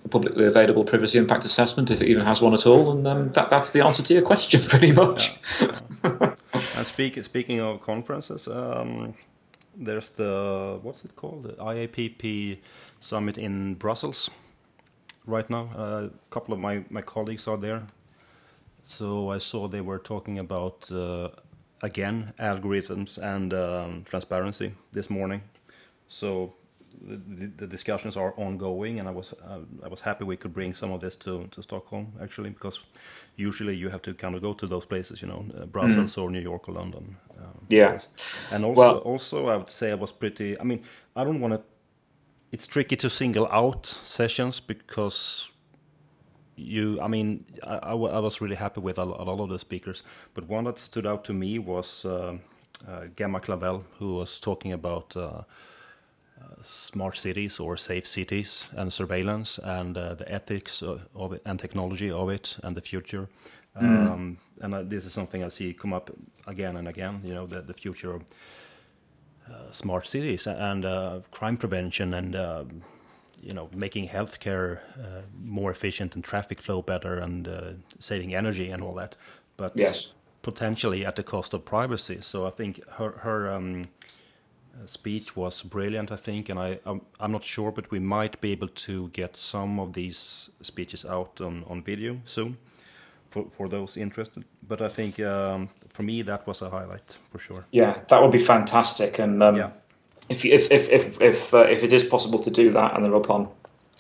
S1: a publicly available privacy impact assessment if it even has one at all. And um, that, that's the answer to your question, pretty much.
S2: Yeah, and speak, speaking of conferences, um, there's the, what's it called? The IAPP summit in Brussels right now. Uh, a couple of my, my colleagues are there so I saw they were talking about uh, again algorithms and um, transparency this morning. So the, the, discussions are ongoing, and I was uh, I was happy we could bring some of this to, to Stockholm actually because usually you have to kind of go to those places, you know, uh, Brussels mm. or New York or London.
S1: Um, yeah,
S2: and also well, also I would say I was pretty. I mean, I don't want to. It's tricky to single out sessions because you i mean I, I, was really happy with a, lot of the speakers but one that stood out to me was uh, uh, Gemma Clavell who was talking about uh, uh smart cities or safe cities and surveillance and uh, the ethics of it and technology of it and the future mm. um, and uh, this is something i see come up again and again you know the, the future of smart cities and crime prevention and you know making healthcare uh, more efficient and traffic flow better and uh, saving energy and all that but
S1: yes.
S2: potentially at the cost of privacy so i think her her um, speech was brilliant i think and i I'm, I'm, not sure but we might be able to get some of these speeches out on, on video soon for, for those interested. But i think um, for me that was a highlight for sure.
S1: Yeah that would be fantastic. And um, yeah. if if if if if, uh, if it is possible to do that and they're up on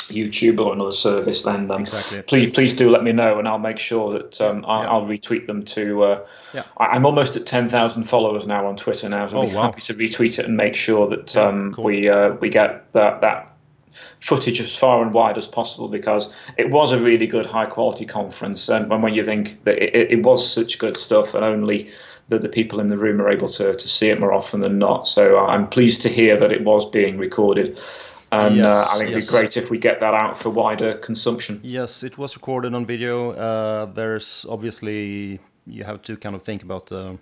S1: YouTube or another service, then um, exactly. please please do let me know, and I'll make sure that um, I'll, yeah. I'll, retweet them to. Uh, yeah. I, am almost at ten thousand followers now on Twitter now, so I'll oh, be wow. happy to retweet it and make sure that yeah, um, cool. we uh, we get that that footage as far and wide as possible because it was a really good high quality conference, and when you think that it, it was such good stuff, and only that the people in the room are able to, to see it more often than not. So uh, I'm pleased to hear that it was being recorded. And yes, uh, I think yes. it'd be great if we get that out for wider consumption.
S2: Yes, it was recorded on video. Uh, there's obviously you have to kind of think about the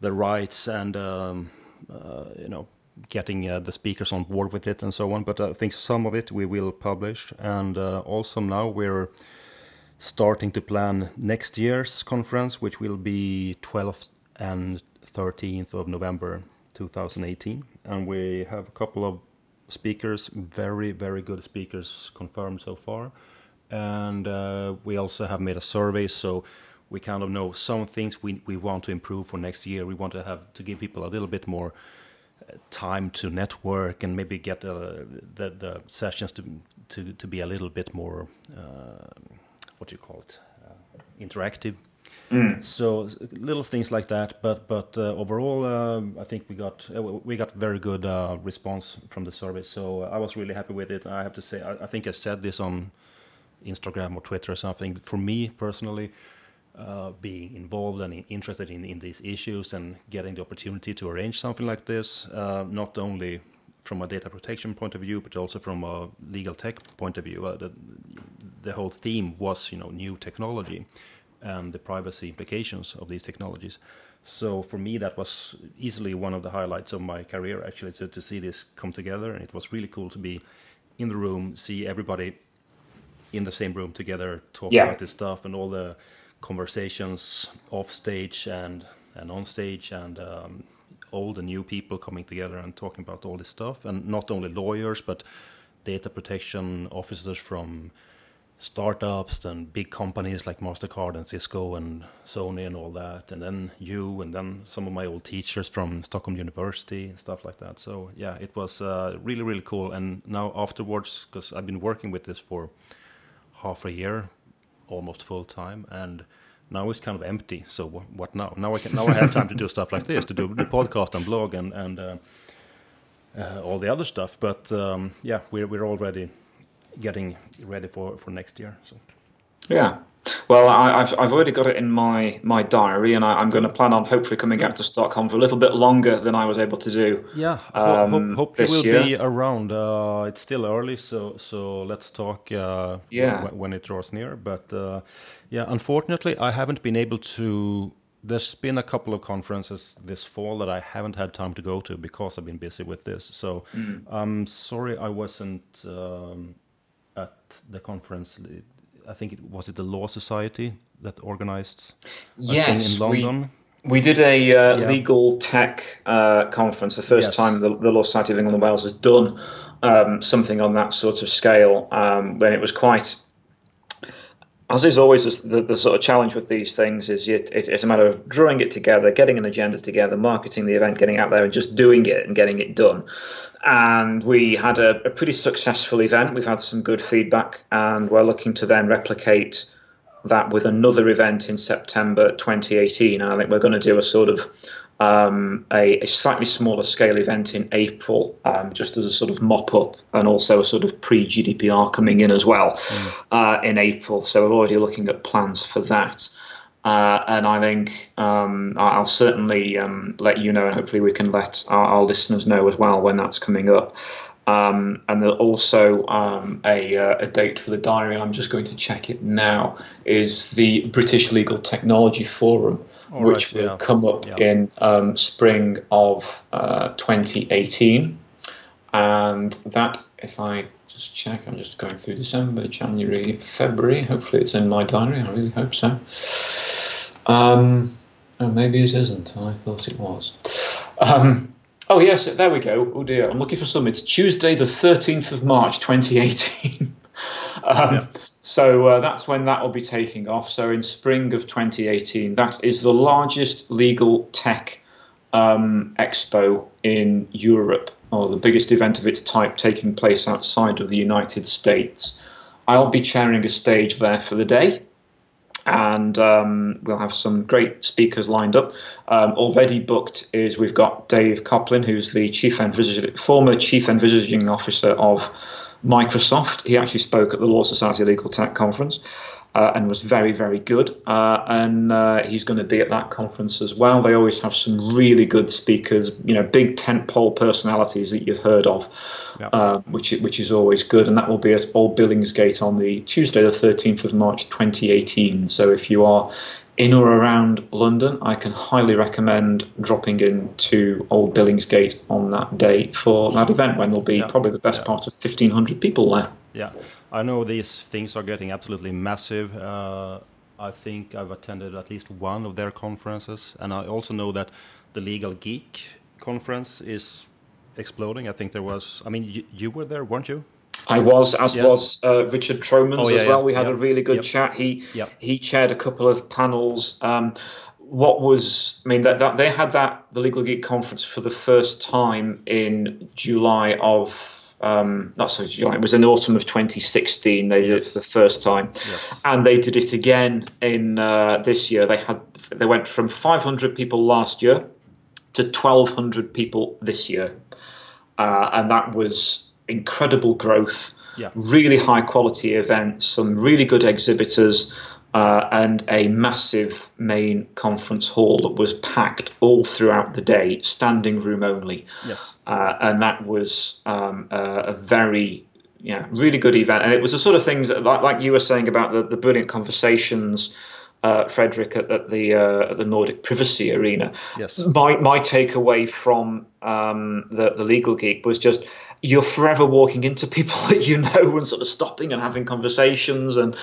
S2: the rights and um, uh, you know getting uh, the speakers on board with it and so on. But I think some of it we will publish, and uh, also now we're starting to plan next year's conference, which will be 12th and 13th of November 2018. And we have a couple of speakers, very, very good speakers confirmed so far. And uh, we also have made a survey, so we kind of know some things we, we want to improve for next year. We want to have to give people a little bit more uh, time to network and maybe get uh, the the sessions to to to be a little bit more uh, what you call it uh, interactive. Mm. So little things like that, but but uh, overall, um, I think we got uh, we got very good uh, response from the survey. So I was really happy with it. I have to say, I, I, think I said this on Instagram or Twitter or something. For me personally, uh, being involved and interested in, in these issues and getting the opportunity to arrange something like this, uh, not only from a data protection point of view, but also from a legal tech point of view, uh, the, the whole theme was you know new technology and the privacy implications of these technologies. So for me, that was easily one of the highlights of my career, actually, to, to see this come together. And it was really cool to be in the room, see everybody in the same room together, talk yeah. about this stuff, and all the conversations off stage and and on stage, and um, old and new people coming together and talking about all this stuff, and not only lawyers but data protection officers from startups and big companies like Mastercard and Cisco and Sony and all that, and then you and then some of my old teachers from Stockholm University and stuff like that. So yeah, it was uh, really really cool. And now afterwards, because I've been working with this for half a year, almost full time, and now it's kind of empty. So what now? Now I can now I have time to do stuff like this, to do the podcast and blog and and uh, uh, all the other stuff. But um, yeah, we're we're already getting ready for for next year. So
S1: yeah. Well, I, have I've already got it in my, my diary, and I, am going to plan on hopefully coming out to Stockholm for a little bit longer than I was able to do.
S2: Yeah, um, hope, hope you will year. be around. Uh, it's still early, so so let's talk. Uh, yeah. when, when it draws near. But uh, yeah, unfortunately, I haven't been able to. There's been a couple of conferences this fall that I haven't had time to go to because I've been busy with this. So mm. I'm sorry I wasn't. Um, at the conference. I think it was it the Law Society that organized
S1: yes,
S2: in London.
S1: We, we did a uh, yeah. legal tech uh, conference, the first yes. time the, the, Law Society of England and Wales has done um, something on that sort of scale. Um, when it was quite, as is always the, the sort of challenge with these things, is it, it, it's a matter of drawing it together, getting an agenda together, marketing the event, getting out there, and just doing it and getting it done and we had a, a, pretty successful event. We've had some good feedback, and we're looking to then replicate that with another event in September 2018. And I think we're going to do a sort of um, a, a, slightly smaller scale event in April, um, just as a sort of mop up, and also a sort of pre GDPR coming in as well mm. uh, in April. So we're already looking at plans for that. Uh, and I think um, I'll certainly um, let you know, and hopefully we can let our, our listeners know as well when that's coming up. Um, and there's also um, a, uh, a, date for the diary, I'm just going to check it now, is the British Legal Technology Forum, All which right, will yeah. come up yeah. in um, spring of uh, 2018. And that, if I just check, I'm just going through December, January, February. Hopefully it's in my diary. I really hope so. Um, oh, maybe it isn't. I thought it was. Um, oh, yes, there we go. Oh, dear. I'm looking for some. It's Tuesday, the 13th of March, 2018. um, yeah. So uh, that's when that will be taking off. So in spring of 2018, that is the largest legal tech um, expo in Europe, or the biggest event of its type taking place outside of the United States. I'll be chairing a stage there for the day and um, we'll have some great speakers lined up. Um, already booked is we've got Dave Coplin, who's the chief envisaging, former chief envisaging officer of Microsoft. He actually spoke at the Law Society Legal Tech Conference uh, and was very, very good. Uh, and uh, he's going to be at that conference as well. They always have some really good speakers, you know, big tentpole personalities that you've heard of, yep. Uh, which which is always good. And that will be at Old Billingsgate on the Tuesday, the 13th of March, 2018. So if you are in or around London, I can highly recommend dropping into Old Billingsgate on that day for that event when there'll be probably the best part of 1,500 people there.
S2: Yeah, I know these things are getting absolutely massive. Uh, I think I've attended at least one of their conferences, and I also know that the Legal Geek conference is exploding. I think there was, I mean, you, you were there, weren't you?
S1: I was, as yeah. was uh, Richard Tromans oh, yeah, as well. We had a really good chat. He he chaired a couple of panels. Um, what was I mean that, that they had that the Legal Geek conference for the first time in July of um, not so July. It was in the autumn of 2016. They yes. did it for the first time,
S2: yes.
S1: and they did it again in uh, this year. They had they went from 500 people last year to 1,200 people this year, uh, and that was incredible growth.
S2: Yeah.
S1: Really high quality events, some really good exhibitors, uh, and a massive main conference hall that was packed all throughout the day, standing room only.
S2: Yes.
S1: Uh, and that was um, a, a, very, yeah, really good event. And it was the sort of things that, like, like you were saying about the, the brilliant conversations. Uh, Frederick at, at the uh, at the Nordic Privacy Arena.
S2: Yes.
S1: My my takeaway from um, the the Legal Geek was just you're forever walking into people that you know and sort of stopping and having conversations. And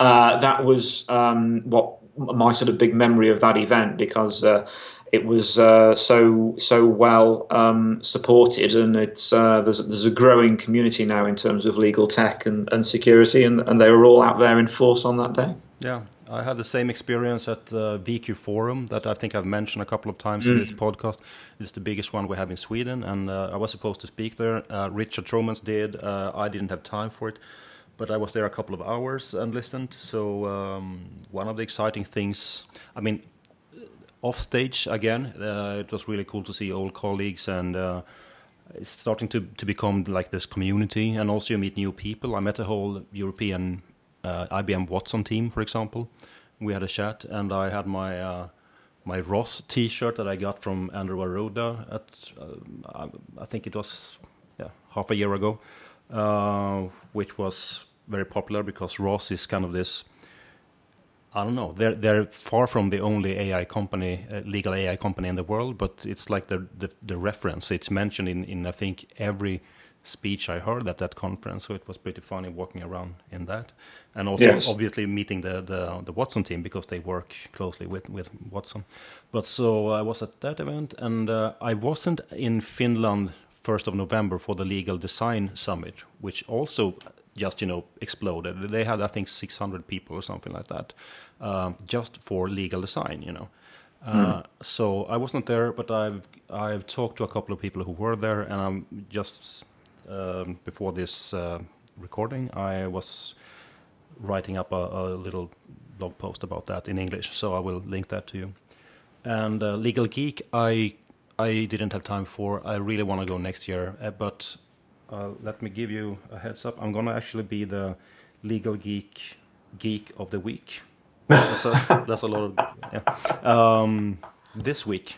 S1: uh, that was um, what my sort of big memory of that event because uh, it was uh, so so well um, supported. And it's uh, there's there's a growing community now in terms of legal tech and, and security and, and they were all out there in force on that day.
S2: Yeah, I had the same experience at the VQ Forum that I think I've mentioned a couple of times mm. in this podcast. It's the biggest one we have in Sweden, and uh, I was supposed to speak there. Uh, Richard Tromans did. Uh, I didn't have time for it, but I was there a couple of hours and listened. So um, one of the exciting things, I mean, off stage again, uh, it was really cool to see old colleagues and uh, it's starting to, to become like this community and also you meet new people. I met a whole European uh, IBM Watson team, for example. We had a chat, and I had my uh, my Ross T-shirt that I got from Andrew Arruda at uh, I think it was yeah half a year ago, uh, which was very popular because Ross is kind of this. I don't know. They're they're far from the only AI company, uh, legal AI company in the world, but it's like the, the the reference. It's mentioned in in I think every speech I heard at that conference. So it was pretty funny walking around in that, and also yes. obviously meeting the, the, the Watson team because they work closely with with Watson. But so I was at that event, and uh, I wasn't in Finland first of November for the Legal Design Summit, which also just you know exploded. They had I think 600 people or something like that, um, just for legal design. You know. Uh, mm. So I wasn't there, but I've I've talked to a couple of people who were there, and I'm just um, before this uh, recording, I was writing up a, a, little blog post about that in English, so I will link that to you. And uh, Legal Geek, I I didn't have time for. I really want to go next year, uh, but uh, let me give you a heads up. I'm gonna actually be the Legal Geek Geek of the Week. That's a, that's a lot of yeah. Um, this week.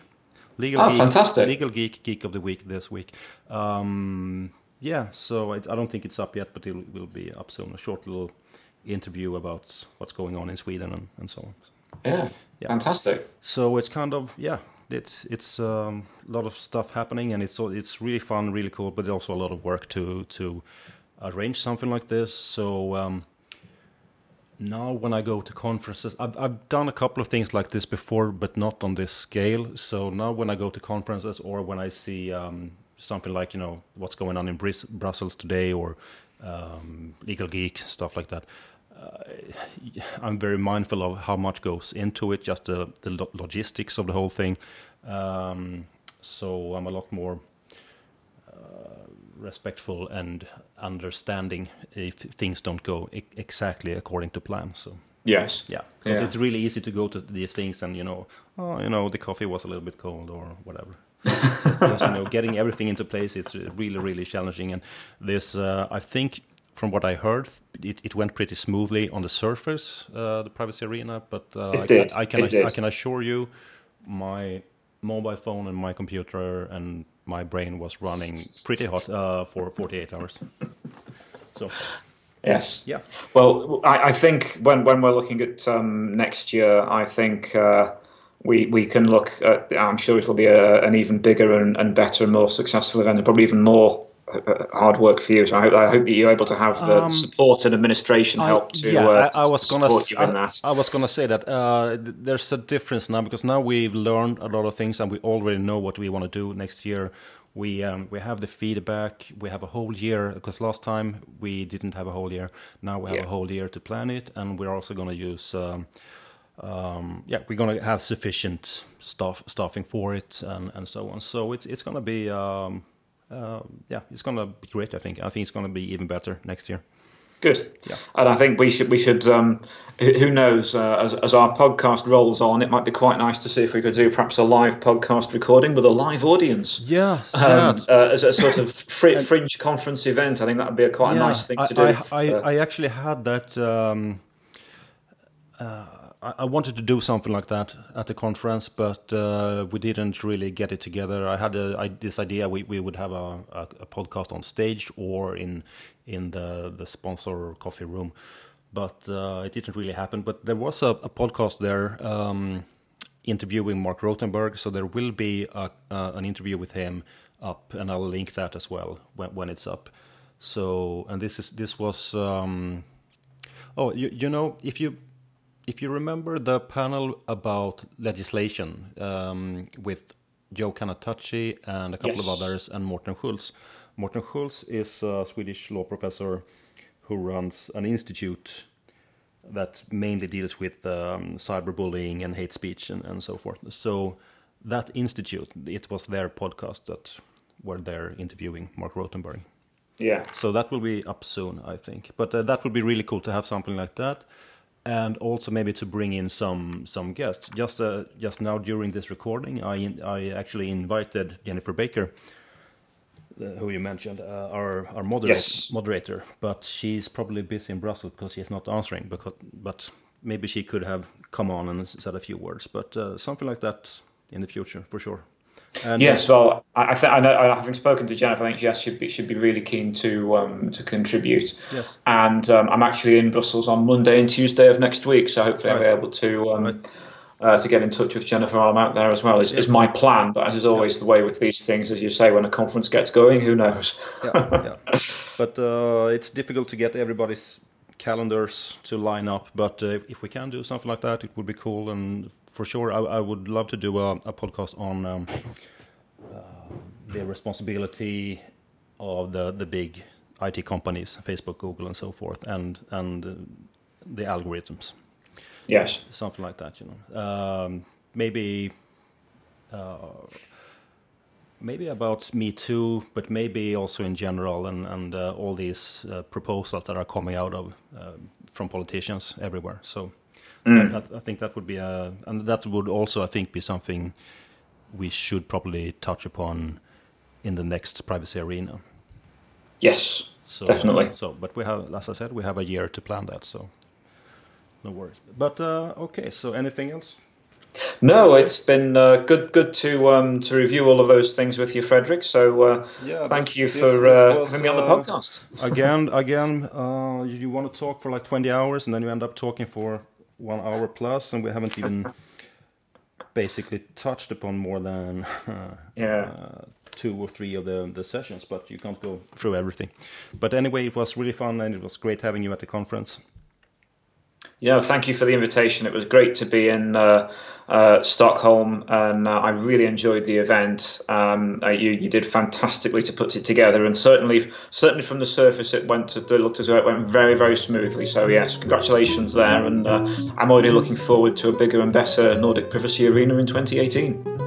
S1: Legal oh, Geek, fantastic.
S2: Legal Geek Geek of the Week this week. Um, yeah, so I, I, don't think it's up yet, but it will be up soon. A short little interview about what's going on in Sweden and, and so on.
S1: Yeah, yeah, fantastic.
S2: So it's kind of yeah, it's it's um, a lot of stuff happening, and it's it's really fun, really cool, but also a lot of work to to arrange something like this. So. Um, now when I go to conferences, I've, I've done a couple of things like this before, but not on this scale. So now when I go to conferences or when I see um, something like you know what's going on in Bris- Brussels today or um, Legal Geek stuff like that. Uh, I'm very mindful of how much goes into it, just the, the lo- logistics of the whole thing. Um, so I'm a lot more uh, respectful and understanding if things don't go e- exactly according to plan. So
S1: yes,
S2: yeah, because yeah. it's really easy to go to these things and you know, oh, you know, the coffee was a little bit cold or whatever just, you know, getting everything into place, it's really, really challenging. And this, uh, I think, from what I heard, it, it went pretty smoothly on the surface, uh, the privacy arena. But uh, I, I, I, can I, I can assure you, my mobile phone and my computer and my brain was running pretty hot uh, for 48 hours. So.
S1: Yes.
S2: Yeah.
S1: Well, I, I, think when when we're looking at um, next year, I think uh, we we can look at. I'm sure it'll be a, an even bigger and, and better and more successful event, and probably even more uh, uh, hard work for you. So I hope, I hope that you're able to have the um, support and administration help to,
S2: yeah,
S1: uh,
S2: I, I, was
S1: gonna support
S2: you in that. I, was going to say that uh, there's a difference now because now we've learned a lot of things and we already know what we want to do next year. we um, we have the feedback. We have a whole year because last time we didn't have a whole year. Now we have
S1: Yeah.
S2: a whole year to plan it, and we're also going to use. Um, um, yeah, we're going to have sufficient staff staffing for it, and, and so on. So it's it's going to be um, uh, yeah, it's to be great. I think. I think it's going to be even better next year.
S1: Good.
S2: Yeah.
S1: And I think we should we should um, who knows uh, as as our podcast rolls on, it might be quite nice to see if we could do perhaps a live podcast recording with a live audience.
S2: Yeah,
S1: Um, uh, as a sort of fri- fringe conference event, I think that would be a quite a nice thing
S2: I,
S1: to do.
S2: I, I,
S1: uh,
S2: I actually had that. Um, uh, I, wanted to do something like that at the conference, but uh, we didn't really get it together. I had a, I, this idea we, we would have a, a, a podcast on stage or in in the the sponsor coffee room, but uh, it didn't really happen. But there was a, podcast there. Um, interviewing Marc Rotenberg, so there will be uh, an interview with him up, and I'll link that as well when, when it's up. So, and this is this was um, oh, you, you know, if you if you remember the panel about legislation um, with Joe Cannataci and a couple of others, and Mårten Schultz. Mårten Schultz is a Swedish law professor who runs an institute that mainly deals with um, cyberbullying and hate speech and, and so forth. So that institute, it was their podcast that were there interviewing Marc Rotenberg.
S1: yeah.
S2: So that will be up soon, I think. But uh, that would be really cool to have something like that, and also maybe to bring in some some guests. Just uh, just now during this recording, I I actually invited Jennifer Baker, uh, who you mentioned, uh, our our moderator,
S1: Yes.
S2: moderator, but she's probably busy in Brussels because she's not answering. Because but maybe she could have come on and said a few words. But uh, something like that in the future for sure. And,
S1: Yes, well, I, I think I know. Having spoken to Jennifer, I think Jess should be should be really keen to um, to contribute.
S2: Yes.
S1: And um, I'm actually in Brussels on Monday and Tuesday of next week, so hopefully I'll be able to um,
S2: Right.
S1: uh, to get in touch with Jennifer while I'm out there as well. Is, is my plan, but as is always the way with these things, as you say, when a conference gets going, who knows?
S2: yeah, yeah. But uh, it's difficult to get everybody's calendars to line up. But uh, if we can do something like that, it would be cool. And for sure, I, I would love to do a, a podcast on um, uh, the responsibility of the the big IT companies, Facebook, Google, and so forth, and and the algorithms.
S1: Yes.
S2: something like that you know. Um, maybe uh, maybe about me too but maybe also in general and, and uh, all these uh, proposals that are coming out of uh, from politicians everywhere. So I, I think that would be a and that would also i think be something we should probably touch upon in the next privacy arena
S1: Yes.
S2: so
S1: Definitely.
S2: so but we have as i said we have a year to plan that so no worries but uh, okay so anything else
S1: No, it's been uh, good good to um, to review all of those things with you, Frederick. So uh,
S2: Yeah,
S1: thank
S2: this-
S1: you for
S2: this
S1: uh,
S2: was,
S1: having me on the
S2: uh,
S1: podcast.
S2: again, again, uh, you, you want to talk for like 20 hours and then you end up talking for one hour plus, and we haven't even basically touched upon more than uh,
S1: Yeah.
S2: uh, two or three of the, the sessions, but you can't go through everything. But anyway, it was really fun and it was great having you at the conference.
S1: Yeah, thank you for the invitation. It was great to be in uh, uh, Stockholm, and uh, I really enjoyed the event. Um, uh, you, you did fantastically to put it together, and certainly, certainly from the surface, it went. It looked as though it went very, very smoothly. So yes, congratulations there, and uh, I'm already looking forward to a bigger and better Nordic Privacy Arena in 2018.